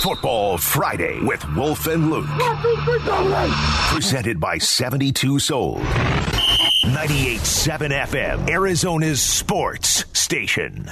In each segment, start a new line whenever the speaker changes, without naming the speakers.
Football Friday with Wolf and Luke. Presented by 72 Sold. 98.7 FM, Arizona's sports station.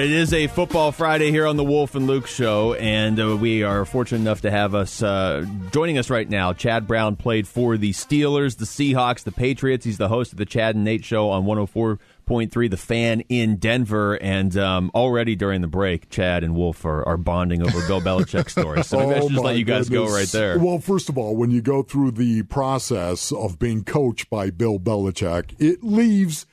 Right, it is a Football Friday here on the Wolf and Luke Show, and uh, we are fortunate enough to have us uh, joining us right now. Chad Brown played for the Steelers, the Seahawks, the Patriots. He's the host of the Chad and Nate Show on 104.3 The Fan in Denver, and um, already during the break, Chad and Wolf are, are bonding over Bill Belichick's story. So maybe I
Oh,
should just let you guys
goodness.
go right there.
Well, first of all, when you go through the process of being coached by Bill Belichick, it leaves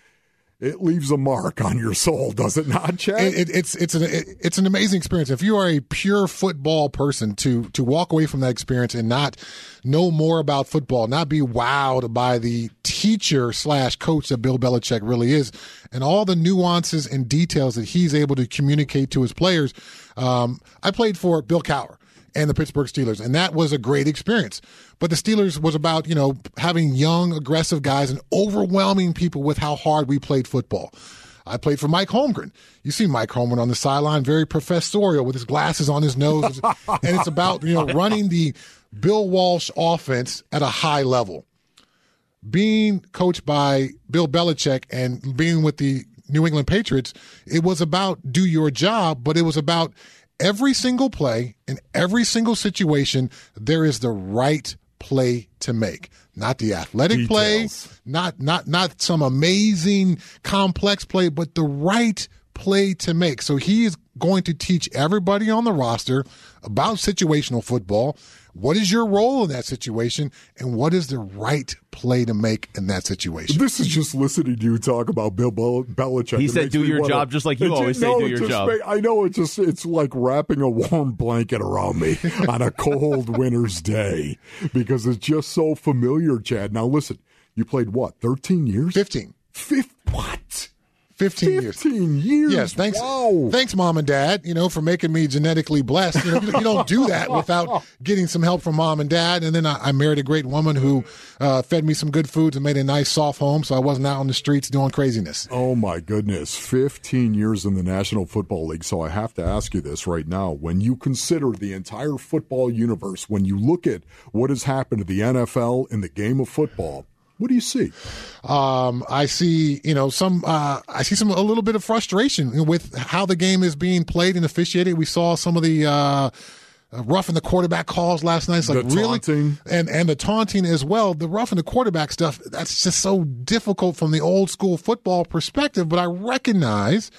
it leaves a mark on your soul, does it not, Chad?
It, it, it's it's an it, it's an amazing experience. If you are a pure football person, to to walk away from that experience and not know more about football, not be wowed by the teacher slash coach that Bill Belichick really is, and all the nuances and details that he's able to communicate to his players. Um, I played for Bill Cowher and the Pittsburgh Steelers, and that was a great experience. But the Steelers was about you know having young, aggressive guys and overwhelming people with how hard we played football. I played for Mike Holmgren. You see Mike Holmgren on the sideline, very professorial with his glasses on his nose, and it's about you know running the Bill Walsh offense at a high level. Being coached by Bill Belichick and being with the New England Patriots, it was about do your job, but it was about every single play in every single situation. There is the right play to make, not the athletic play, not not not some amazing complex play, but the right play to make. So he is going to teach everybody on the roster about situational football. What is your role in that situation, and what is the right play to make in that situation?
this is just listening to you talk about Bill Bel- Belichick.
He
It
said, "Do your
wanna-
job," just like you
It ju-
always say,
no,
"Do your
just
job."
ma- I know it's just it's like wrapping a warm blanket around me on a cold winter's day because it's just so familiar, Chad. Now listen, you played what, thirteen years?
15.
Fifth what?
15 years.
15 years.
Yes, thanks.
Wow.
Thanks, mom and dad. You know, for making me genetically blessed. You know, you don't do that without getting some help from mom and dad. And then I, I married a great woman who uh, fed me some good foods and made a nice soft home, so I wasn't out on the streets doing craziness.
Oh my goodness, 15 years in the National Football League. So I have to ask you this right now. When you consider the entire football universe, when you look at what has happened to the NFL in the game of football, what do you see?
Um, I see, you know, some, uh, I see some, a little bit of frustration with how the game is being played and officiated. We saw some of the, uh, rough and the quarterback calls last night. It's like really, and and the taunting as well. The rough and the quarterback stuff. That's just so difficult from the old school football perspective. But I recognize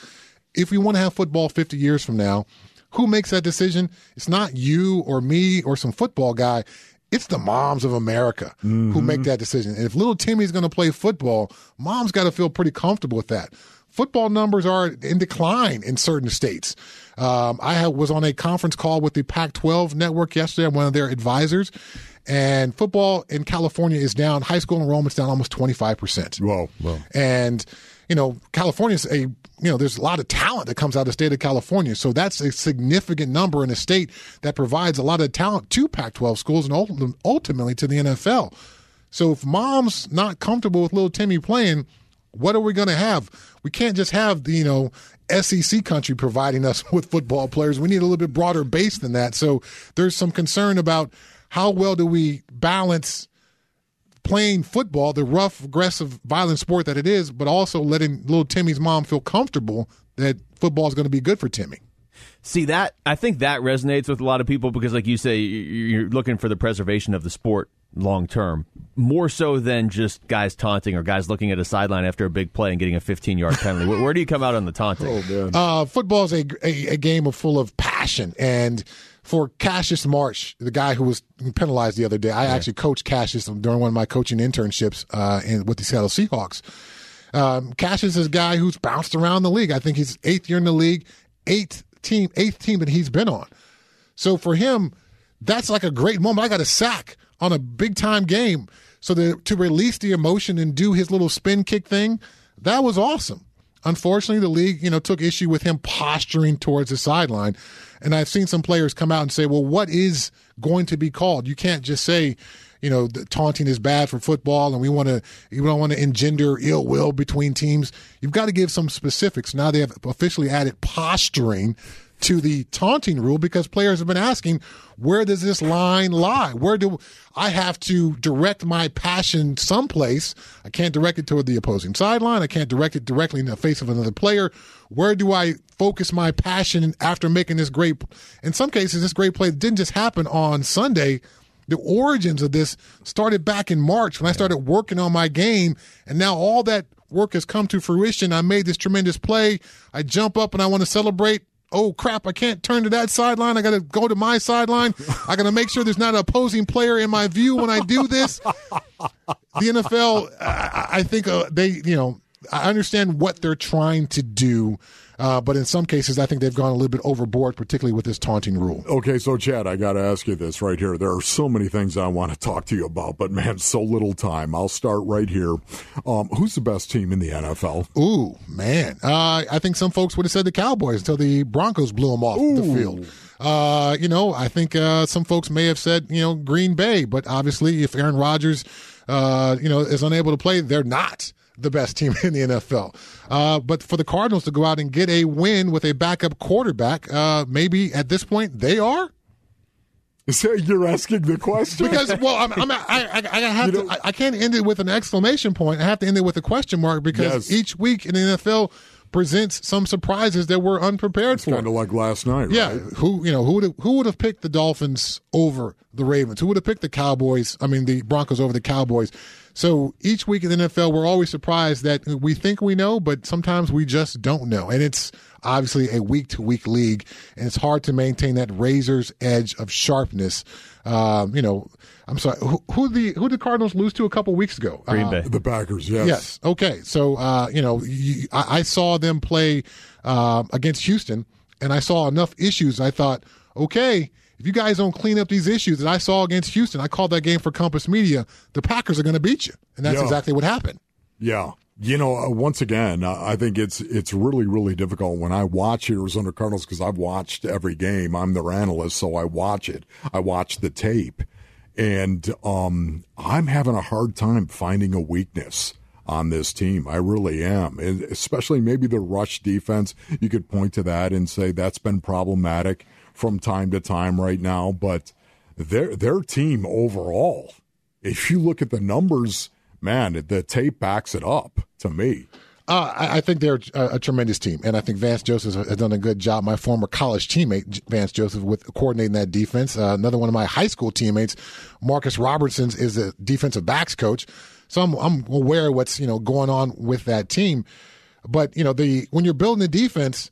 if we want to have football 50 years from now, who makes that decision? It's not you or me or some football guy. It's the moms of America who make that decision. And if little Timmy's going to play football, mom's got to feel pretty comfortable with that. Football numbers are in decline in certain states. Um, I have, was on a conference call with the Pac 12 network yesterday. I'm one of their advisors. And football in California is down, high school enrollment's down almost 25%.
Whoa, whoa.
And, you know, California's a, you know, there's a lot of talent that comes out of the state of California. So that's a significant number in a state that provides a lot of talent to Pac 12 schools and ultimately to the NFL. So if mom's not comfortable with little Timmy playing, what are we going to have? We can't just have the, you know, SEC country providing us with football players. We need a little bit broader base than that. So there's some concern about how well do we balance playing football, the rough, aggressive, violent sport that it is, but also letting little Timmy's mom feel comfortable that football is going to be good for Timmy.
See that I think that resonates with a lot of people because, like you say, you- you're looking for the preservation of the sport long term, more so than just guys taunting or guys looking at a sideline after a big play and getting a 15 yard penalty. Where, where do you come out on the taunting?
Oh.
Uh, football is a, a, a game of full of passion. And for Cassius Marsh, the guy who was penalized the other day, I actually coached Cassius during one of my coaching internships uh, in, with the Seattle Seahawks. Um, Cassius is a guy who's bounced around the league. I think he's eighth year in the league, eighth team, eighth team that he's been on. So for him, that's like a great moment. I got a sack on a big time game. So the, to release the emotion and do his little spin kick thing, that was awesome. Unfortunately, the league, you know, took issue with him posturing towards the sideline. And I've seen some players come out and say, well, what is going to be called? You can't just say, you know, taunting is bad for football and we want to, you don't want to engender ill will between teams. You've got to give some specifics. Now they have officially added posturing to the taunting rule because players have been asking, where does this line lie? Where do I have to direct my passion someplace? I can't direct it toward the opposing sideline. I can't direct it directly in the face of another player. Where do I focus my passion after making this great? In some cases, this great play didn't just happen on Sunday. The origins of this started back in March when I started working on my game, and now all that work has come to fruition. I made this tremendous play. I jump up and I want to celebrate oh crap, I can't turn to that sideline. I got to go to my sideline. I got to make sure there's not an opposing player in my view when I do this. The NFL, I, I think uh, they, you know, I understand what they're trying to do uh, but in some cases, I think they've gone a little bit overboard, particularly with this taunting rule.
Okay, so Chad, I got to ask you this right here. There are so many things I want to talk to you about, but man, so little time. I'll start right here. Um, who's the best team in the NFL?
Ooh, man. Uh, I think some folks would have said the Cowboys until the Broncos blew them off Ooh. the field. Uh, you know, I think uh, some folks may have said, you know, Green Bay, but obviously, if Aaron Rodgers, uh, you know, is unable to play, they're not the best team in the NFL. Uh, but for the Cardinals to go out and get a win with a backup quarterback, uh, maybe at this point they are.
So you're asking the question
because well, I'm, I'm, I, I, I have you to. I, I, can't end it with an exclamation point. I have to end it with a question mark because yes. each week in the NFL presents some surprises that we're unprepared
it's
for.
Kind of like last night,
yeah.
Right?
Who you know who would who would have picked the Dolphins over the Ravens? Who would have picked the Cowboys? I mean, the Broncos over the Cowboys. So each week in the NFL, we're always surprised that we think we know, but sometimes we just don't know. And it's obviously a week to week league, and it's hard to maintain that razor's edge of sharpness. Um, you know, I'm sorry, who, who the who did Cardinals lose to a couple weeks ago?
Green uh, Bay,
the Packers. Yes.
Yes. Okay. So uh, you know, you, I, I, saw them play uh, against Houston, and I saw enough issues. I thought, okay if you guys don't clean up these issues that I saw against Houston, I called that game for Compass Media, the Packers are going to beat you. And that's yeah. exactly what happened.
Yeah. You know, uh, once again, uh, I think it's it's really really difficult when I watch Arizona Cardinals because I've watched every game. I'm their analyst, so I watch it. I watch the tape, and um, I'm having a hard time finding a weakness on this team. I really am, and especially maybe the rush defense. You could point to that and say that's been problematic from time to time right now, but their their team overall, if you look at the numbers, man, the tape backs it up to me.
Uh, I, think they're a, a, tremendous team, and I think Vance Joseph has done a good job. My former college teammate Vance Joseph with coordinating that defense. Uh, another one of my high school teammates, Marcus Robertson, is the defensive backs coach. So I'm, I'm aware of what's you know going on with that team. But you know the when you're building the defense,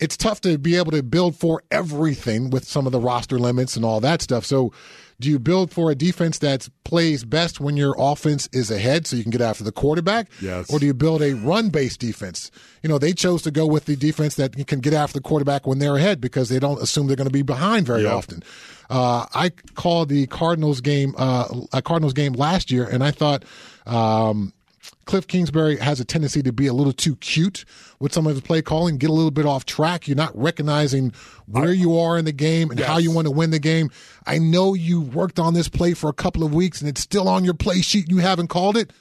it's tough to be able to build for everything with some of the roster limits and all that stuff. So, do you build for a defense that plays best when your offense is ahead so you can get after the quarterback?
Yes.
Or do you build a run based defense? You know, they chose to go with the defense that can get after the quarterback when they're ahead because they don't assume they're going to be behind very yep. often. Uh, I called the Cardinals game, uh, a Cardinals game last year, and I thought, um, Cliff Kingsbury has a tendency to be a little too cute with some of his play calling, get a little bit off track. You're not recognizing where you are in the game and yes. how you want to win the game. I know you worked on this play for a couple of weeks and it's still on your play sheet. You haven't called it.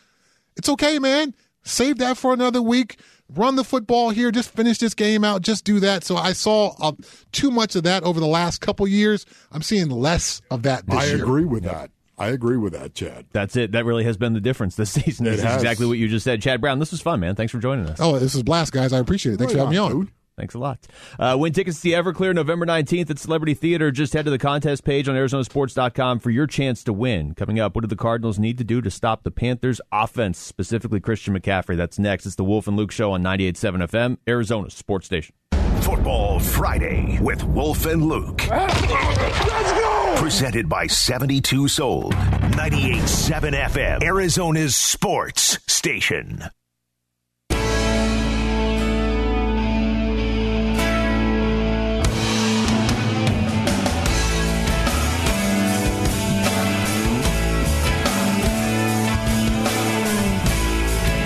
It's okay, man. Save that for another week. Run the football here. Just finish this game out. Just do that. So I saw uh, too much of that over the last couple years. I'm seeing less of that this
I
year.
I agree with that. I agree with that, Chad.
That's it. That really has been the difference this season. It this has. is exactly what you just said. Chad Brown, this was fun, man. Thanks for joining us.
Oh, this is blast, guys. I appreciate it. Thanks right for having on, me on. Dude.
Thanks a lot. Uh, win tickets to the Everclear November 19th at Celebrity Theater. Just head to the contest page on Arizonasports.com for your chance to win. Coming up, what do the Cardinals need to do to stop the Panthers' offense, specifically Christian McCaffrey? That's next. It's the Wolf and Luke Show on 98.7 FM, Arizona Sports Station.
Football Friday with Wolf and Luke. Let's go! Presented by 72 Sold, 98.7 FM, Arizona's sports station.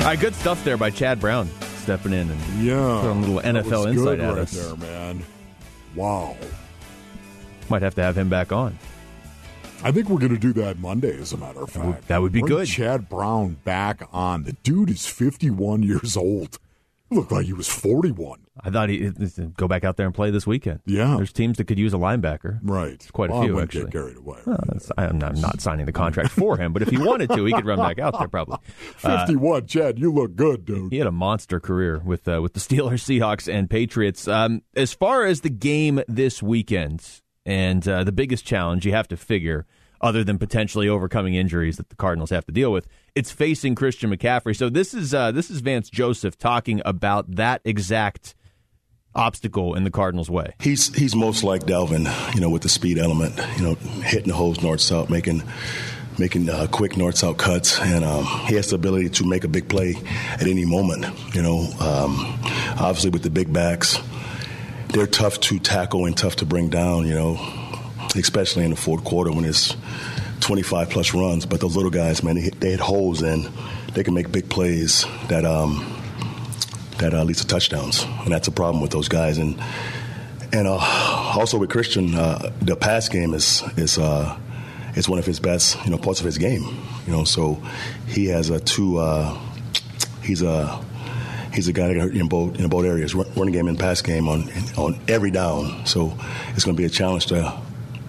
All right, good stuff there by Chad Brown. stepping in and
Yeah,
throwing a little NFL
was
insight at
right
us.
there, man. Wow.
Might have to have him back on.
I think we're going to do that Monday, as a matter of
That would-
fact.
that would be
Bring
good.
Chad Brown back on. The dude is 51 years old. He looked like he was 41.
I thought he go back out there and play this weekend.
Yeah.
there's teams that could use a linebacker.
Right.
quite a
Well,
few, actually.
Get carried away.
Uh, that's- I'm not, I'm not signing the contract for him, but if he wanted to, he could run back out there probably. Uh,
51, Chad, you look good, dude.
he had a monster career with uh, with the Steelers, Seahawks, and Patriots. Um, as far as the game this weekend, and uh, the biggest challenge you have to figure, other than potentially overcoming injuries that the Cardinals have to deal with, it's facing Christian McCaffrey. So this is uh, this is Vance Joseph talking about that exact obstacle in the Cardinals' way.
He's he's most like Dalvin, you know, with the speed element, you know, hitting the holes north south, making making uh, quick north south cuts, and um, he has the ability to make a big play at any moment. You know, um, obviously with the big backs, they're tough to tackle and tough to bring down. You know, especially in the fourth quarter when it's 25 plus runs. But those little guys, man, they hit, they hit holes and they can make big plays that. Um, that uh, leads to touchdowns, and that's a problem with those guys. And and uh, also with Christian, uh, the pass game is is uh, is one of his best, you know, parts of his game. You know, so he has a two. Uh, he's a he's a guy that in both in both areas, running game and pass game on on every down. So it's going to be a challenge to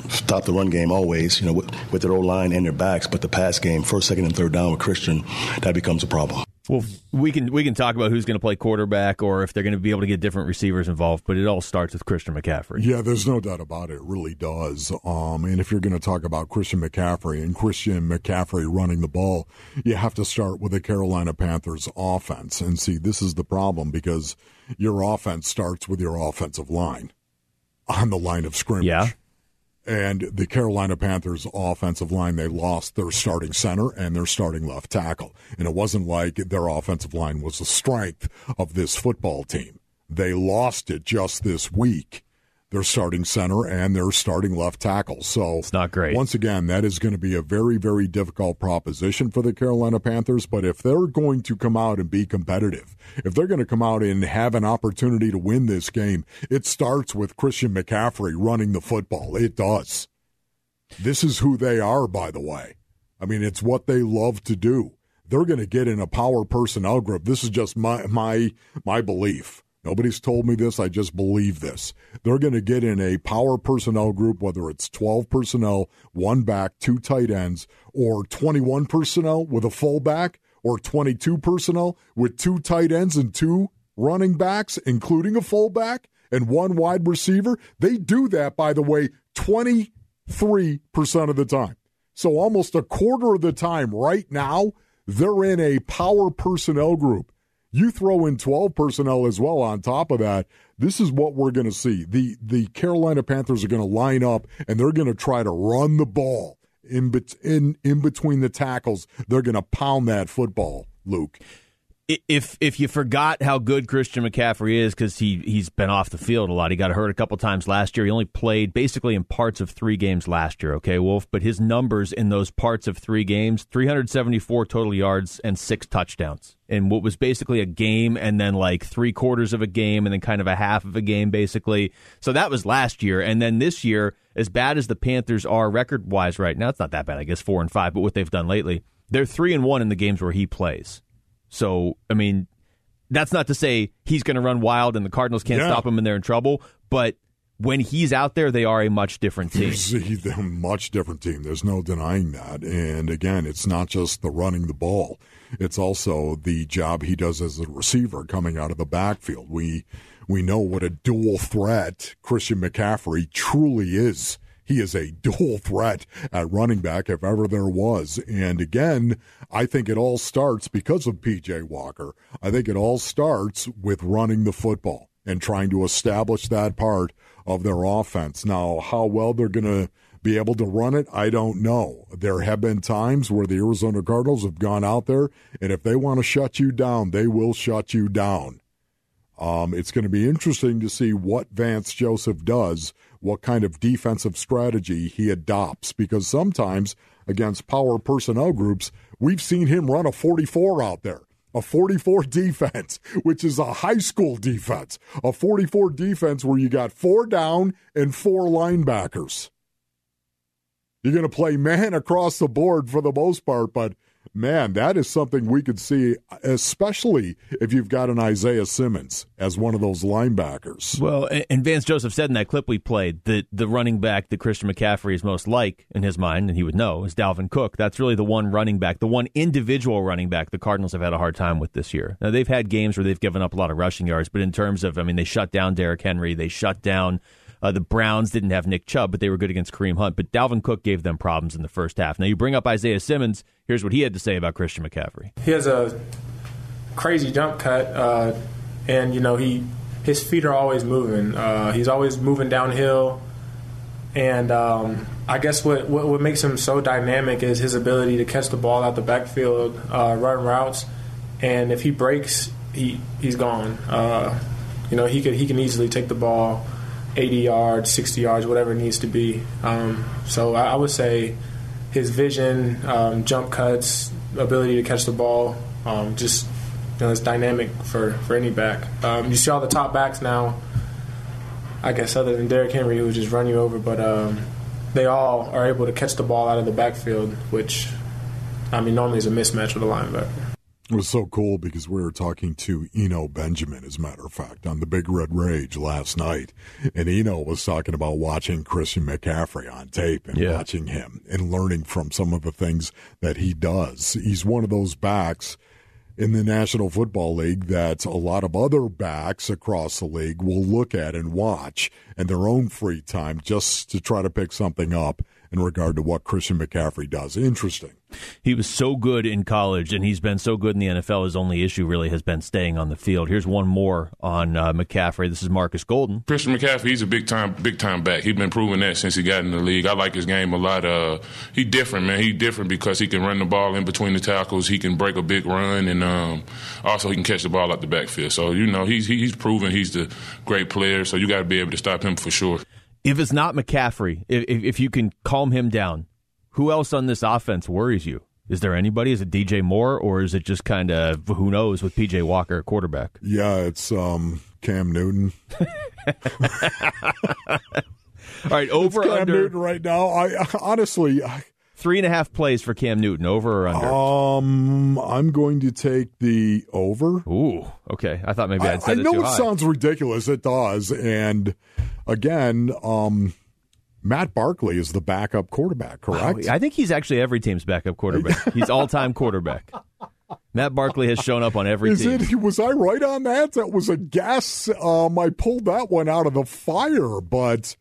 stop the run game always, you know, with, with their old line and their backs. But the pass game, first, second, and third down with Christian, that becomes a problem.
Well, we can we can talk about who's going to play quarterback or if they're going to be able to get different receivers involved, but it all starts with Christian McCaffrey.
Yeah, there's no doubt about it. It really does. Um, and if you're going to talk about Christian McCaffrey and Christian McCaffrey running the ball, you have to start with the Carolina Panthers offense. And see, this is the problem because your offense starts with your offensive line on the line of scrimmage.
Yeah.
And the Carolina Panthers offensive line, they lost their starting center and their starting left tackle. And it wasn't like their offensive line was the strength of this football team. They lost it just this week. Their starting center and their starting left tackle. So
It's not great.
Once again, that is going to be a very, very difficult proposition for the Carolina Panthers. But if they're going to come out and be competitive, if they're going to come out and have an opportunity to win this game, it starts with Christian McCaffrey running the football. It does. This is who they are, by the way. I mean, it's what they love to do. They're going to get in a power personnel group. This is just my my my belief. Nobody's told me this. I just believe this. They're going to get in a power personnel group, whether it's 12 personnel, one back, two tight ends, or 21 personnel with a fullback, or 22 personnel with two tight ends and two running backs, including a fullback and one wide receiver. They do that, by the way, 23% of the time. So almost a quarter of the time right now, they're in a power personnel group. You throw in 12 personnel as well on top of that. This is what we're going to see. The the Carolina Panthers are going to line up and they're going to try to run the ball in bet- in in between the tackles. They're going to pound that football, Luke.
If if you forgot how good Christian McCaffrey is because he he's been off the field a lot, he got hurt a couple times last year. He only played basically in parts of three games last year. Okay, Wolf, but his numbers in those parts of three games: three hundred seventy four total yards and six touchdowns in what was basically a game, and then like three quarters of a game, and then kind of a half of a game, basically. So that was last year, and then this year, as bad as the Panthers are record wise right now, it's not that bad, I guess, four and five. But what they've done lately, they're three and one in the games where he plays. So, I mean, that's not to say he's going to run wild and the Cardinals can't
Yeah.
stop him and they're in trouble, but when he's out there, they are a much different team.
A much different team. There's no denying that. And again, it's not just the running the ball. It's also the job he does as a receiver coming out of the backfield. We we know what a dual threat Christian McCaffrey truly is. He is a dual threat at running back if ever there was. And again, I think it all starts because of PJ Walker. I think it all starts with running the football and trying to establish that part of their offense. Now, how well they're going to be able to run it, I don't know. There have been times where the Arizona Cardinals have gone out there, and if they want to shut you down, they will shut you down. Um, it's going to be interesting to see what Vance Joseph does, what kind of defensive strategy he adopts, because sometimes against power personnel groups, we've seen him run a 44 out there. a 44 defense, which is a high school defense, a 44 defense where you got four down and four linebackers. You're going to play man across the board for the most part, but man, that is something we could see, especially if you've got an Isaiah Simmons as one of those linebackers.
Well, and Vance Joseph said in that clip we played that the running back that Christian McCaffrey is most like in his mind, and he would know, is Dalvin Cook. That's really the one running back, the one individual running back the Cardinals have had a hard time with this year. Now, they've had games where they've given up a lot of rushing yards, but in terms of, I mean, they shut down Derrick Henry, they shut down uh, the Browns didn't have Nick Chubb, but they were good against Kareem Hunt. But Dalvin Cook gave them problems in the first half. Now you bring up Isaiah Simmons. Here's what he had to say about Christian McCaffrey.
He has a crazy jump cut, uh, and you know he his feet are always moving. Uh, he's always moving downhill, and um, I guess what, what, what makes him so dynamic is his ability to catch the ball out the backfield, uh, run routes, and if he breaks, he he's gone. Uh, you know he could he can easily take the ball 80 yards, 60 yards, whatever it needs to be. Um, so I, I, would say his vision, um, jump cuts, ability to catch the ball, um, just you know, it's dynamic for, for any back. Um, you see all the top backs now. I guess other than Derrick Henry, who just run you over, but um, they all are able to catch the ball out of the backfield, which I mean normally is a mismatch with a linebacker.
It was so cool because we were talking to Eno Benjamin, as a matter of fact, on the Big Red Rage last night. And Eno was talking about watching Christian McCaffrey on tape and yeah. watching him and learning from some of the things that he does. He's one of those backs in the National Football League that a lot of other backs across the league will look at and watch in their own free time just to try to pick something up in regard to what Christian McCaffrey does. Interesting.
He was so good in college, and he's been so good in the NFL. His only issue really has been staying on the field. Here's one more on uh, McCaffrey. This is Marcus Golden.
Christian McCaffrey, he's a big time, big time back. He's been proving that since he got in the league. I like his game a lot. Uh, he different, man. He different because he can run the ball in between the tackles. He can break a big run, and um, also he can catch the ball out the backfield. So you know he's he's proven he's the great player. So you got to be able to stop him for sure
if it's not McCaffrey, if, if you can calm him down, who else on this offense worries you? Is there anybody? Is it DJ Moore, or is it just kind of who knows with PJ Walker at quarterback?
Yeah, it's um, Cam Newton.
All right, over
Cam
under
Newton right now. I honestly, I,
Three and a half plays for Cam Newton, over or under?
Um, I'm going to take the over.
Ooh, okay. I thought maybe I'd
I, I know
it
sounds ridiculous. It does, and again, um, Matt Barkley is the backup quarterback, correct?
I think he's actually every team's backup quarterback. he's all time quarterback. Matt Barkley has shown up on every
is
team.
It, was I right on that? That was a guess. Um, I pulled that one out of the fire, but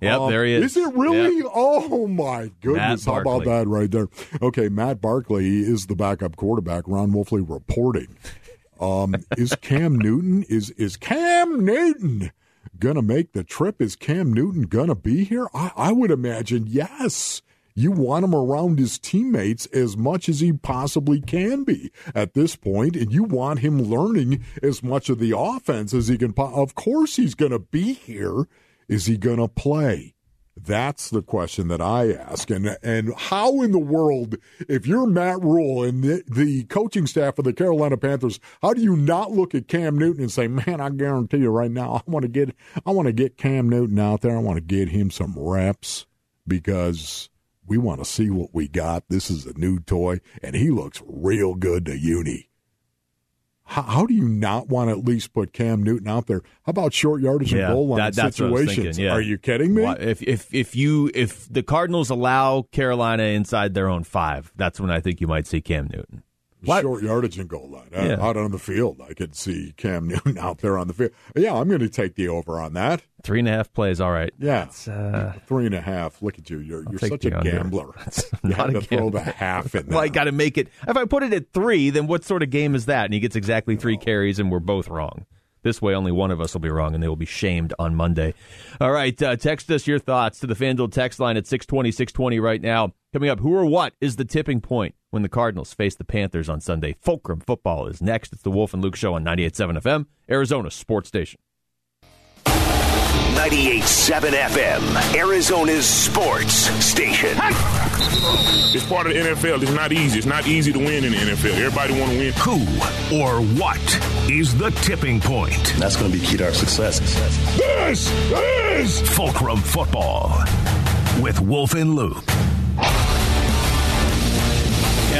Yep, um, there he is.
Is it really? Yep. Oh my goodness! How about that right there? Okay, Matt Barkley is the backup quarterback. Ron Wolfley reporting. Um, is Cam Newton is is Cam Newton gonna make the trip? Is Cam Newton gonna be here? I, I would imagine yes. You want him around his teammates as much as he possibly can be at this point, and you want him learning as much of the offense as he can. Of course, he's going to be here is he going to play? That's the question that I ask. And and how in the world, if you're Matt Rhule and the, the coaching staff of the Carolina Panthers, how do you not look at Cam Newton and say, "Man, I guarantee you right now, I want to get I want to get Cam Newton out there. I want to get him some reps because we want to see what we got. This is a new toy, and he looks real good to uni." How, how, do you not want to at least put Cam Newton out there? How about short yardage and goal line that, situations?
yeah.
Are you kidding me?
If if if you if the Cardinals allow Carolina inside their own five, that's when I think you might see Cam Newton.
What? Short yardage and goal line. Yeah. Out on the field, I could see Cam Newton out there on the field. Yeah, I'm going to take the over on that.
Three and a half plays, all right.
Yeah, uh, three and a half. Look at you. You're, you're such a gambler. you have to throw the half in there.
well, I got to make it. If I put it at three, then what sort of game is that? And he gets exactly three carries, and we're both wrong. This way, only one of us will be wrong, and they will be shamed on Monday. All right, uh, text us your thoughts to the FanDuel text line at 620, 620 right now. Coming up, who or what is the tipping point when the Cardinals face the Panthers on Sunday? Fulcrum football is next. It's the Wolf and Luke Show on 98.7 FM, Arizona Sports Station.
98.7 FM, Arizona's sports station.
It's part of the NFL. It's not easy. It's not easy to win in the NFL. Everybody want to win.
Who or what is the tipping point?
That's going to be key to our success.
This is
Fulcrum Football with Wolf and Luke.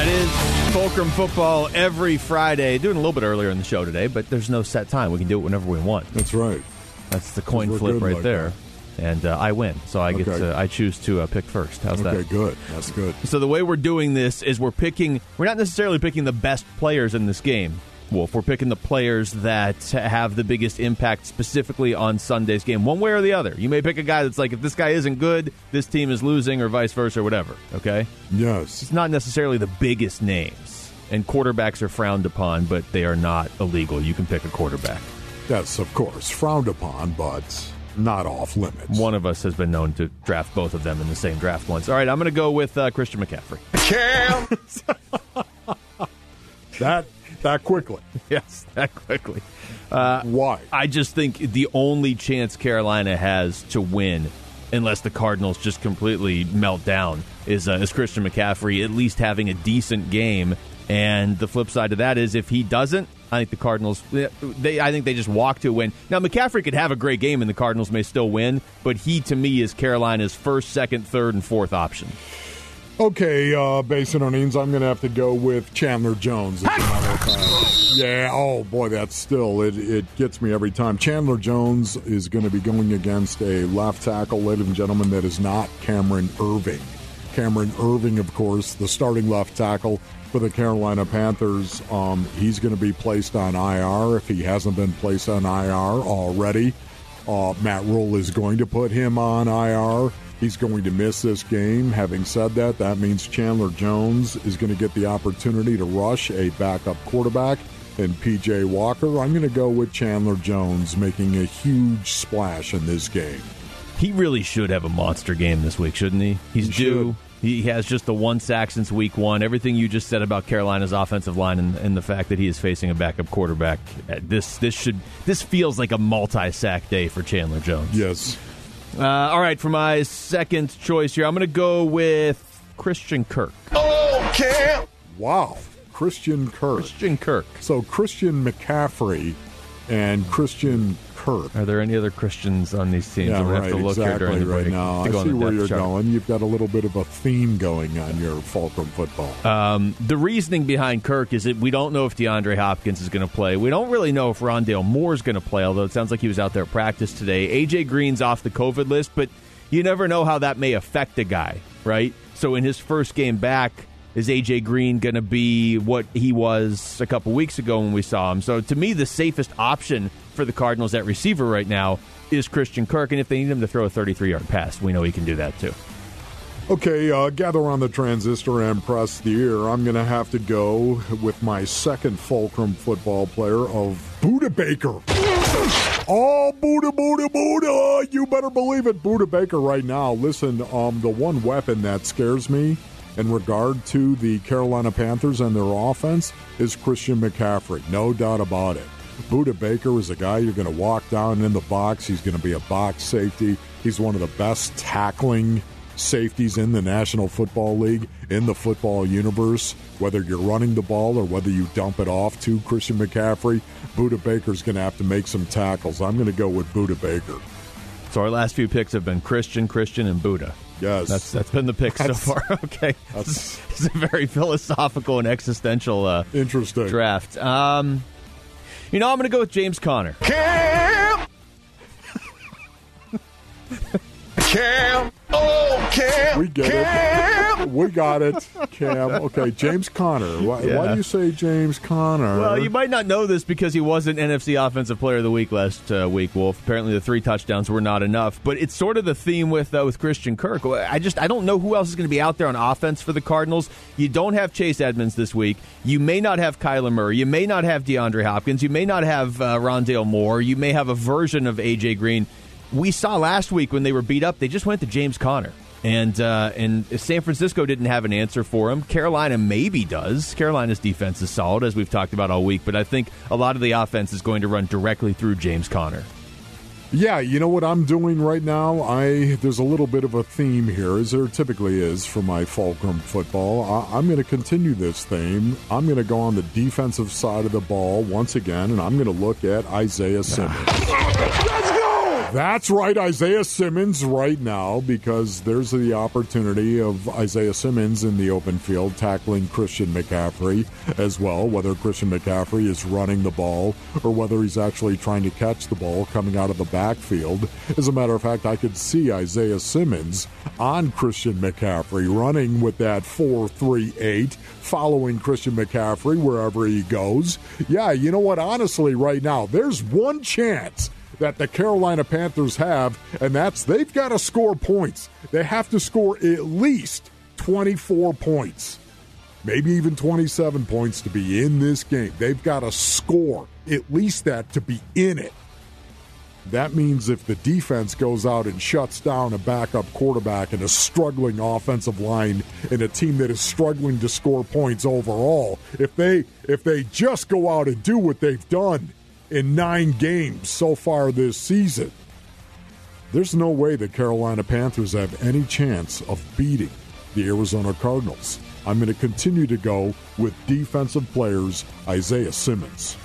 It is Fulcrum Football every Friday. Doing a little bit earlier in the show today, but there's no set time. We can do it whenever we want.
That's right.
That's the coin flip right
like
there. And uh, I win, so I get
Okay.
to, I choose to uh, pick first. How's that?
Okay, good. That's good.
So the way we're doing this is we're picking. We're not necessarily picking the best players in this game. Wolf, we're picking the players that have the biggest impact specifically on Sunday's game, one way or the other. You may pick a guy that's like, if this guy isn't good, this team is losing, or vice versa, or whatever. Okay,
Yes.
it's not necessarily the biggest names, and quarterbacks are frowned upon, but they are not illegal. You can pick a quarterback.
Yes, of course. Frowned upon, but not off limits.
One of us has been known to draft both of them in the same draft once. All right, I'm going to go with uh, Christian McCaffrey. Cam!
that that quickly.
yes, that quickly.
Why?
I just think the only chance Carolina has to win, unless the Cardinals just completely melt down, is, uh, is Christian McCaffrey at least having a decent game. And the flip side of that is if he doesn't, I think the Cardinals. They, I think they just walk to a win. Now McCaffrey could have a great game, and the Cardinals may still win. But he, to me, is Carolina's first, second, third, and fourth option.
Okay, uh, Basin O'Neens, I'm going to have to go with Chandler Jones. Yeah, oh boy, that's still, it, it gets me every time. Chandler Jones is going to be going against a left tackle, ladies and gentlemen, that is not Cameron Erving. Cameron Erving, of course, the starting left tackle for the Carolina Panthers. Um, he's going to be placed on IR if he hasn't been placed on IR already. Uh, Matt Rhule is going to put him on IR. He's going to miss this game. Having said that, that means Chandler Jones is going to get the opportunity to rush a backup quarterback and PJ Walker. I'm going to go with Chandler Jones making a huge splash in this game.
He really should have a monster game this week, shouldn't he? He's
He
due. He has just the one sack since week one. Everything you just said about Carolina's offensive line and, and the fact that he is facing a backup quarterback. uh, This this should this feels like a multi sack day for Chandler Jones.
Yes.
Uh, all right, for my second choice here, I'm going to go with Christian Kirk.
Oh camp Wow. Christian Kirk.
Christian Kirk.
So Christian McCaffrey and Christian Kirk.
Are there any other Christians on these teams?
Yeah,
I'm
right.
have to look here
exactly
during the
right now. I see where you're
chart.
going. You've got a little bit of a theme going on your Fulcrum football.
Um, the reasoning behind Kirk is that we don't know if DeAndre Hopkins is going to play. We don't really know if Rondale Moore is going to play, although it sounds like he was out there at practice today. AJ Green's off the COVID list, but you never know how that may affect a guy, right? So in his first game back, is AJ Green going to be what he was a couple weeks ago when we saw him? So to me, the safest option for the Cardinals at receiver right now is Christian Kirk, and if they need him to throw a 33 yard pass, we know he can do that too.
Okay, uh, gather on the transistor and press the ear. I'm going to have to go with my second Fulcrum football player of Budda Baker. Oh, Buddha, Buddha, Buddha! You better believe it, Budda Baker. Right now, listen. Um, the one weapon that scares me in regard to the Carolina Panthers and their offense is Christian McCaffrey. No doubt about it. Budda Baker is a guy you're going to walk down in the box. He's going to be a box safety. He's one of the best tackling safeties in the National Football League, in the football universe. Whether you're running the ball or whether you dump it off to Christian McCaffrey, Budda Baker's going to have to make some tackles. I'm going to go with Budda Baker.
So our last few picks have been Christian, Christian, and Buddha.
Yes.
That's that's been the pick so far. Okay,
that's-
it's a very philosophical and existential uh,
Interesting.
draft. Um, you know, I'm going to go with James Conner.
Cam! Cam! Oh, Cam!
We get it. We got it, Cam. Okay, James Conner. Why, why do you say James Conner?
Well, you might not know this because he wasn't NFC Offensive Player of the Week last uh, week, Wolf. Apparently, the three touchdowns were not enough. But it's sort of the theme with uh, with Christian Kirk. I just I don't know who else is going to be out there on offense for the Cardinals. You don't have Chase Edmonds this week. You may not have Kyler Murray. You may not have DeAndre Hopkins. You may not have uh, Rondale Moore. You may have a version of AJ Green. We saw last week when they were beat up, they just went to James Conner. And uh, and San Francisco didn't have an answer for him. Carolina maybe does. Carolina's defense is solid, as we've talked about all week. But I think a lot of the offense is going to run directly through James Conner.
Yeah, you know what I'm doing right now? I there's a little bit of a theme here, as there typically is for my Fulcrum football. I, I'm going to continue this theme. I'm going to go on the defensive side of the ball once again, and I'm going to look at Isaiah Simmons. That's right, Isaiah Simmons right now because there's the opportunity of Isaiah Simmons in the open field tackling Christian McCaffrey as well, whether Christian McCaffrey is running the ball or whether he's actually trying to catch the ball coming out of the backfield. As a matter of fact, I could see Isaiah Simmons on Christian McCaffrey running with that 4 3 8, following Christian McCaffrey wherever he goes. Yeah, you know what? Honestly, right now, there's one chance that the Carolina Panthers have, and that's they've got to score points. They have to score at least 24 points, maybe even 27 points to be in this game. They've got to score at least that to be in it. That means if the defense goes out and shuts down a backup quarterback and a struggling offensive line and a team that is struggling to score points overall, if they if they just go out and do what they've done in nine games so far this season. There's no way the Carolina Panthers have any chance of beating the Arizona Cardinals. I'm going to continue to go with defensive players Isaiah Simmons.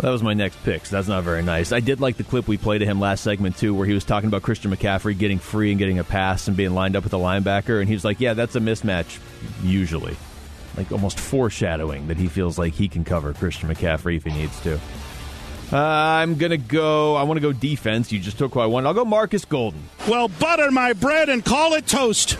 That was my next pick. So that's not very nice. I did like the clip we played of him last segment too, where he was talking about Christian McCaffrey getting free and getting a pass and being lined up with a linebacker, and he was like, "Yeah, that's a mismatch usually." Like almost foreshadowing that he feels like he can cover Christian McCaffrey if he needs to. Uh, I'm gonna go. I want to go defense. You just took who I wanted. I'll go Marcus Golden.
Well, butter my bread and call it toast.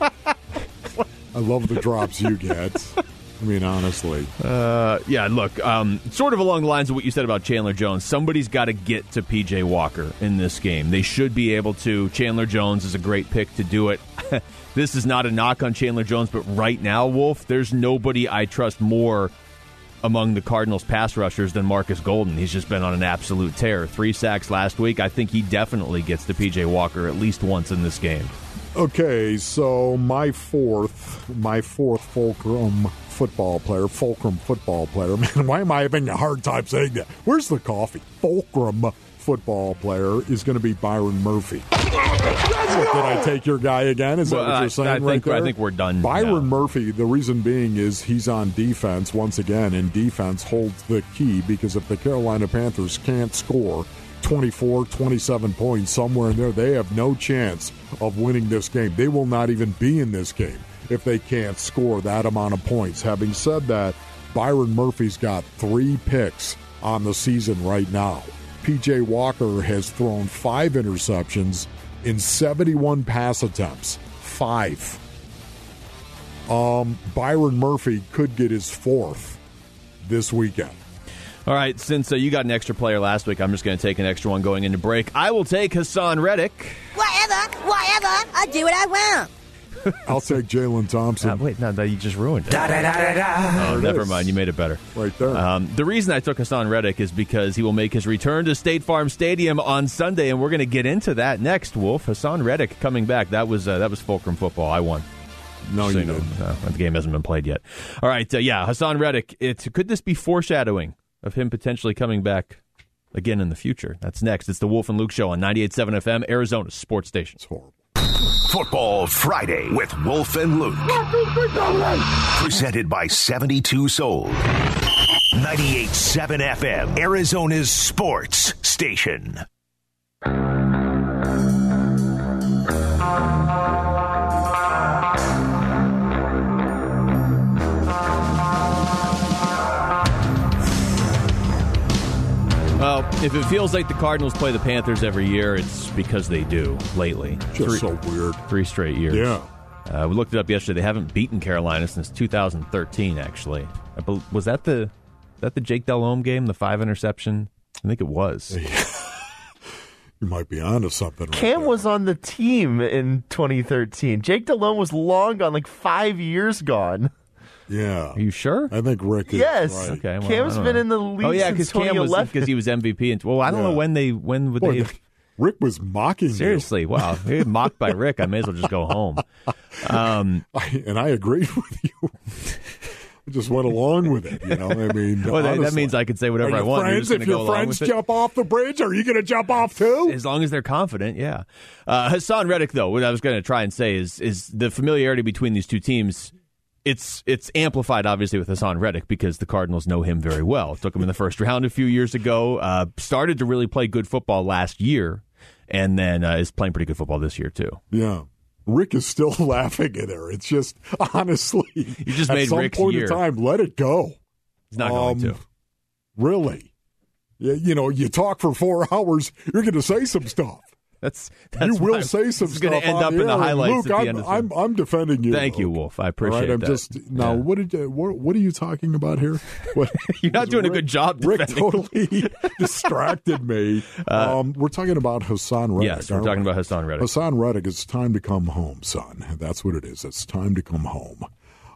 I love the drops you get. I mean, honestly.
Uh, yeah, look, um, sort of along the lines of what you said about Chandler Jones. Somebody's got to get to PJ Walker in this game. They should be able to. Chandler Jones is a great pick to do it. this is not a knock on Chandler Jones, but right now, Wolf, there's nobody I trust more among the Cardinals pass rushers than Marcus Golden. He's just been on an absolute tear. Three sacks last week. I think he definitely gets to PJ Walker at least once in this game.
Okay, so my fourth, my fourth Fulcrum football player, Fulcrum football player. Man, why am I having a hard time saying that? Where's the coffee? Fulcrum football player is going to be Byron Murphy. Did I take your guy again? Is that
Well,
what you're saying
I
right
think-
there?
I think we're done
Byron
now.
Murphy, the reason being is he's on defense once again, and defense holds the key because if the Carolina Panthers can't score 24, 27 points somewhere in there, they have no chance of winning this game. They will not even be in this game if they can't score that amount of points. Having said that, Byron Murphy's got three picks on the season right now. PJ Walker has thrown five interceptions in 71 pass attempts. Five. Um, Byron Murphy could get his fourth this weekend.
All right, since uh, you got an extra player last week, I'm just going to take an extra one going into break. I will take Haason Reddick.
Whatever, whatever. I do what I want.
I'll take Jalen Thompson.
Uh, wait, no, no, you just ruined it.
There
Oh,
it
never
is.
mind. You made it better.
Right there.
Um, the reason I took Haason Reddick is because he will make his return to State Farm Stadium on Sunday, and we're going to get into that next. Wolf Haason Reddick coming back. That was uh, that was Fulcrum football. I won.
No,
So
you
know,
didn't.
uh, the game hasn't been played yet. All right, uh, yeah, Haason Reddick. It could this be foreshadowing of him potentially coming back again in the future? That's next. It's the Wolf and Luke Show on 98.7 FM, Arizona Sports Station.
It's horrible.
Football Friday with Wolf and Luke. Presented by 72 Sold. 98.7 FM, Arizona's sports station.
If it feels like the Cardinals play the Panthers every year, it's because they do lately.
Just
Three-
so weird.
Three straight years.
Yeah.
Uh, we looked it up yesterday. They haven't beaten Carolina since 2013. Actually, I bel was that the that the Jake Delhomme game, the five interception? I think it was.
You might be onto something.
Cam
there.
was on the team in 2013. Jake Delhomme was long gone, like five years gone.
Yeah.
Are you sure?
I think Rick is
Yes.
right.
Okay, well,
Cam's
I don't
been
know.
in the league
Oh yeah,
since
Cam was
2011.
because he was MVP. And well, I don't know when they when would
Boy,
they.
Rick was mocking you.
Seriously, wow, he was mocked by Rick. I may as well just go home. Um,
I, and I agreed with you. I just went along with it. You know, I mean,
Well, that, that means I can say whatever
Are
I
your
want. You're
Friends,
just
if
gonna
your
go
friends jump off the bridge, are you going to jump off too?
As long as they're confident, yeah. Uh, Haason Reddick, though, what I was going to try and say is is the familiarity between these two teams. It's it's amplified, obviously, with Haason Reddick because the Cardinals know him very well. Took him in the first round a few years ago. Uh, started to really play good football last year, and then uh, is playing pretty good football this year too.
Yeah. Rick is still laughing at her. It's just honestly,
You just
at
made
some
Rick's
point
year.
in time, let it go.
It's not going to.
Really, Yeah, you know, you talk for four hours, you're going to say some stuff.
That's, that's
you will say some stuff.
going to end
on
up in the highlights
Luke,
at the
I'm,
end of the
I'm, I'm defending you.
Thank you, Wolf. I appreciate
right, I'm
that.
just now.
Yeah.
What did you, what, what are you talking about here? What,
You're not doing a good job
Rick totally distracted me. um, we're talking about Haason Reddick.
Uh, Yes, we're talking
we?
about Haason Reddick.
Haason Reddick, it's time to come home, son. That's what it is. It's time to come home.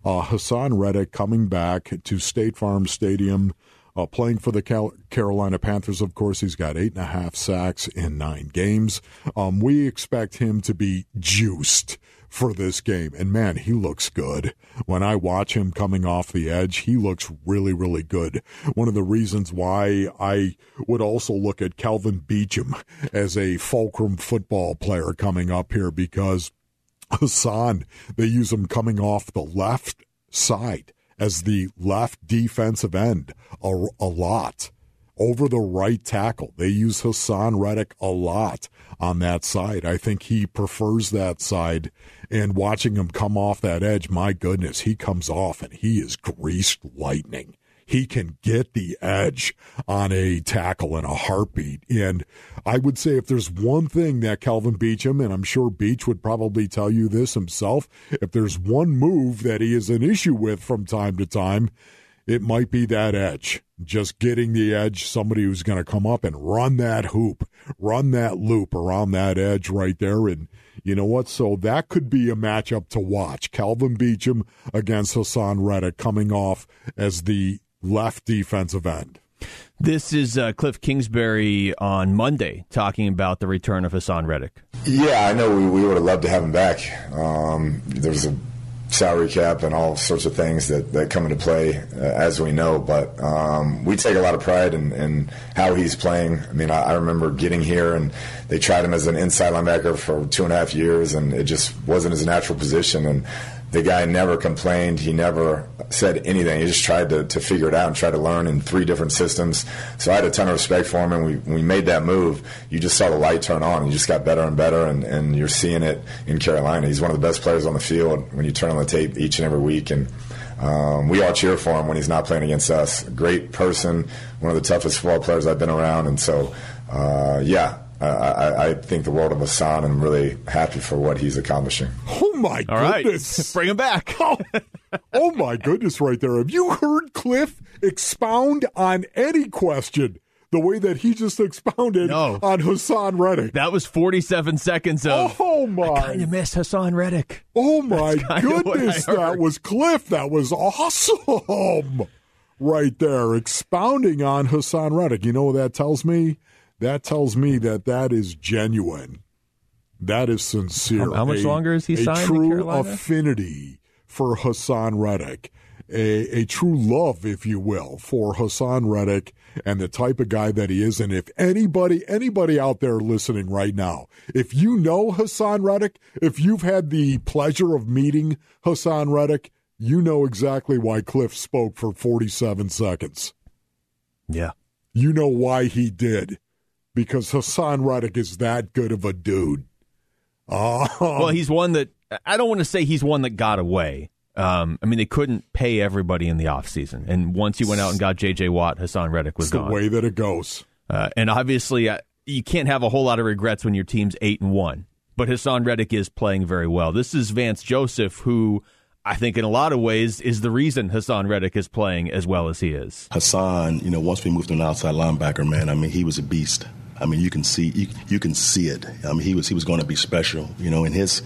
Uh, Haason Reddick coming back to State Farm Stadium, uh, playing for the Cal- Carolina Panthers. Of course, he's got eight and a half sacks in nine games. Um, we expect him to be juiced for this game. And man, he looks good. When I watch him coming off the edge, he looks really, really good. One of the reasons why I would also look at Kelvin Beachum as a fulcrum football player coming up here because Haason, they use him coming off the left side as the left defensive end a, a lot. Over the right tackle. They use Haason Reddick a lot on that side. I think he prefers that side. And watching him come off that edge, my goodness, he comes off and he is greased lightning he can get the edge on a tackle in a heartbeat. And I would say if there's one thing that Kelvin Beachum, and I'm sure Beach would probably tell you this himself, if there's one move that he is an issue with from time to time, it might be that edge. Just getting the edge, somebody who's going to come up and run that hoop, run that loop around that edge right there. And you know what? So that could be a matchup to watch. Kelvin Beachum against Haason Reddick coming off as the left defensive end.
This is uh, Cliff Kingsbury on Monday talking about the return of Haason Reddick.
Yeah, I know we, we would have loved to have him back. Um, there's a salary cap and all sorts of things that, that come into play, uh, as we know. But um, we take a lot of pride in, in how he's playing. I mean, I, I remember getting here and they tried him as an inside linebacker for two and a half years, and it just wasn't his natural position. And the guy never complained. He never said anything. He just tried to, to figure it out and try to learn in three different systems. So I had a ton of respect for him, and we, we made that move, you just saw the light turn on. He just got better and better, and, and you're seeing it in Carolina. He's one of the best players on the field when you turn on the tape each and every week. And um, we all cheer for him when he's not playing against us. Great person, one of the toughest football players I've been around. And so, uh, yeah, I, I, I think the world of Haason. I'm really happy for what he's accomplishing.
Oh my
All right.
goodness!
Bring him back.
oh, oh my goodness! Right there. Have you heard Cliff expound on any question the way that he just expounded
No.
on Haason Reddick?
That was 47 seconds of.
Oh, oh my!
kind of miss Haason Reddick.
Oh my
That's kinda what I
goodness, that was Cliff. That was awesome. Right there, expounding on Haason Reddick. You know what that tells me? That tells me that that is genuine. That is sincere.
How- how much
A-
longer is he
a
signed in
true affinity for Haason Reddick. A, a true love, if you will, for Haason Reddick and the type of guy that he is. And if anybody, anybody out there listening right now, if you know Haason Reddick, if you've had the pleasure of meeting Haason Reddick, you know exactly why Cliff spoke for 47 seconds.
Yeah.
You know why he did. Because Haason Reddick is that good of a dude. Oh,
Well, he's one that. I don't want to say he's one that got away. Um, I mean, they couldn't pay everybody in the offseason. And once he went out and got J.J. Watt, Haason Reddick was
it's the
gone.
way that it goes.
Uh, and obviously, uh, you can't have a whole lot of regrets when your team's eight and one. But Haason Reddick is playing very well. This is Vance Joseph, who I think in a lot of ways is the reason Haason Reddick is playing as well as he is.
Haason, you know, once we moved to an outside linebacker, man, I mean, he was a beast. I mean, you can see you, you can see it. I mean, he was he was going to be special. You know, in his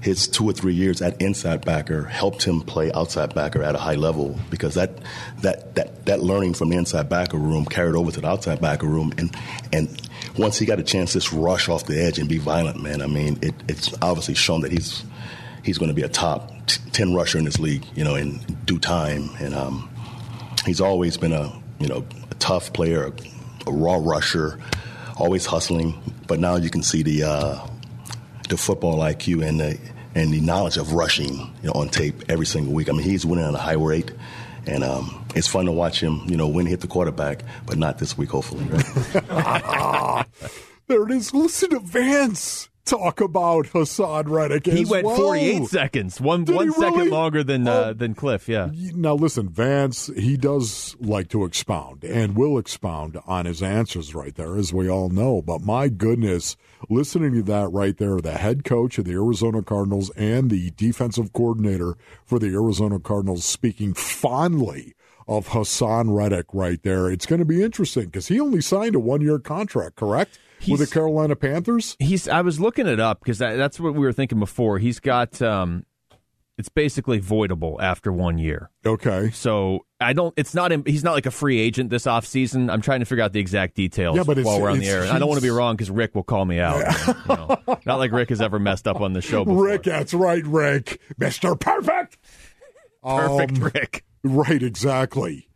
his two or three years at inside backer helped him play outside backer at a high level because that that that that learning from the inside backer room carried over to the outside backer room and and once he got a chance to rush off the edge and be violent, man. I mean, it, it's obviously shown that he's he's going to be a top t- ten rusher in this league, you know, in due time. And um, he's always been a you know a tough player, a, a raw rusher, always hustling. But now you can see the uh, the football IQ and the and the knowledge of rushing you know, on tape every single week. I mean, he's winning at a high rate. And um, it's fun to watch him, you know, when he hit the quarterback, but not this week, hopefully. Right?
there it is. Listen to Vance talk about Haason Reddick.
He went
well.
48 seconds, one
Did
one second
really?
longer than
Oh.
uh, than Cliff. Yeah.
Now, listen, Vance, he does like to expound and will expound on his answers right there, as we all know. But my goodness, listening to that right there, the head coach of the Arizona Cardinals and the defensive coordinator for the Arizona Cardinals speaking fondly of Haason Reddick right there. It's going to be interesting because he only signed a one year contract, correct? With the Carolina Panthers?
He's. I was looking it up because that, that's what we were thinking before. He's got. Um, it's basically voidable after one year.
Okay.
So I don't. It's not. He's not like a free agent this offseason. I'm trying to figure out the exact details
Yeah, but
while we're on the air. And I don't want to be wrong because Rick will call me out. you know. Not like Rick has ever messed up on the show before.
Rick, that's right, Rick. Mr. Perfect.
Perfect,
Um,
Rick.
Right, exactly.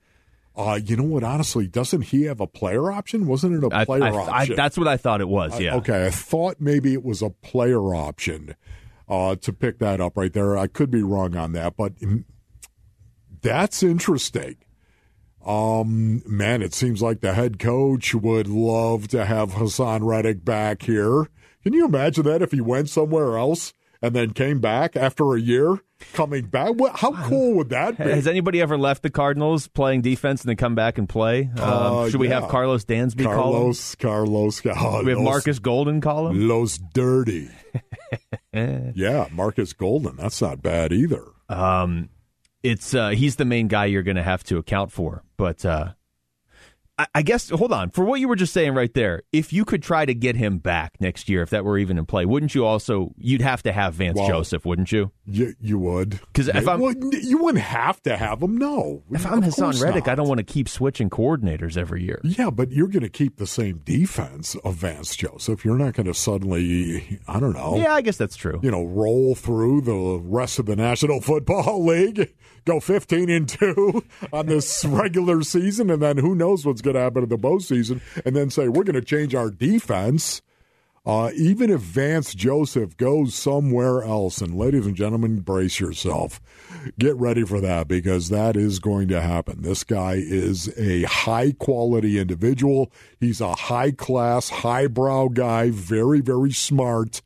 Uh, you know what? Honestly, doesn't he have a player option? Wasn't it a
I-
player
I- I-
option?
that's what I thought it was.
I-
Yeah.
okay, I thought maybe it was a player option uh, to pick that up right there. I could be wrong on that, but mm, that's interesting. Um, man, it seems like the head coach would love to have Haason Reddick back here. Can you imagine that if he went somewhere else and then came back after a year, coming back? What, how cool would that be?
Has anybody ever left the Cardinals playing defense and then come back and play? Um,
Uh,
should we
yeah.
have Karlos Dansby call him?
Carlos, Carlos, oh,
We have Marcus Golden call him?
Los Dirty. yeah, Marcus Golden. That's not bad either.
Um, it's uh, he's the main guy you're going to have to account for. But uh, I, guess hold on for what you were just saying right there. If you could try to get him back next year, if that were even in play, wouldn't you also? You'd have to have Vance
Well,
Joseph, wouldn't you?
You, you would.
'Cause if I'm-
Well, you wouldn't have to have him. No.
If I'm
Haason
Reddick. I don't want to keep switching coordinators every year.
Yeah, but you're going to keep the same defense of Vance Joseph. You're not going to suddenly, I don't know.
Yeah, I guess that's true.
You know, roll through the rest of the National Football League, go 15 and 2 on this regular season, and then who knows what's going to happen in the postseason, and then say, we're going to change our defense. Uh, even if Vance Joseph goes somewhere else, and ladies and gentlemen, brace yourself. Get ready for that because that is going to happen. This guy is a high quality individual. He's a high class, highbrow guy, very, very smart,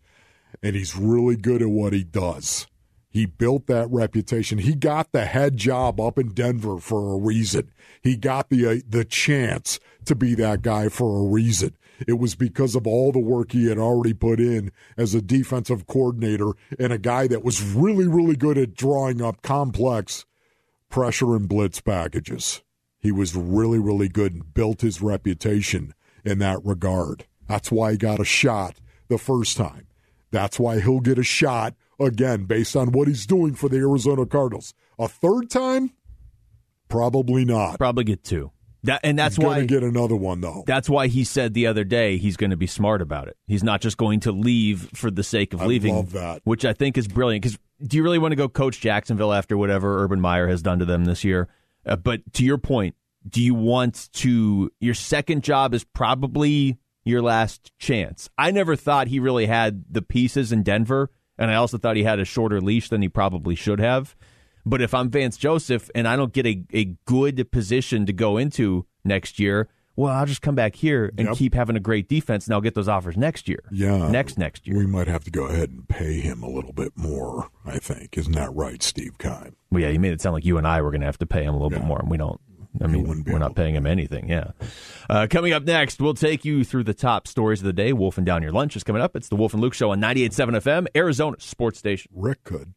and he's really good at what he does. He built that reputation. He got the head job up in Denver for a reason. He got the uh, the chance to be that guy for a reason. It was because of all the work he had already put in as a defensive coordinator and a guy that was really really good at drawing up complex pressure and blitz packages. He was really really good and built his reputation in that regard. That's why he got a shot the first time. That's why he'll get a shot again based on what he's doing for the Arizona Cardinals. A third time? Probably not.
Probably get two. That, and that's
He's
why
get another one though.
That's why he said the other day he's going to be smart about it. He's not just going to leave for the sake of
I
leaving.
love that.
Which I think is brilliant. Because do you really want to go coach Jacksonville after whatever Urban Meyer has done to them this year? Uh, but to your point, do you want to? Your second job is probably your last chance. I never thought he really had the pieces in Denver, and I also thought he had a shorter leash than he probably should have. But if I'm Vance Joseph and I don't get a, a good position to go into next year, well, I'll just come back here and
Yep.
keep having a great defense, and I'll get those offers next year.
Yeah.
next next year.
We might have to go ahead and pay him a little bit more, I think. Isn't that right, Steve Kime?
Well, yeah, you made it sound like you and I were going to have to pay him a little bit more, and we don't. I mean, we're not paying him anything. Yeah. Uh, coming up next, we'll take you through the top stories of the day. Wolf and Down Your Lunch is coming up. It's the Wolf and Luke Show on 98.7 FM, Arizona Sports Station.
Rick could.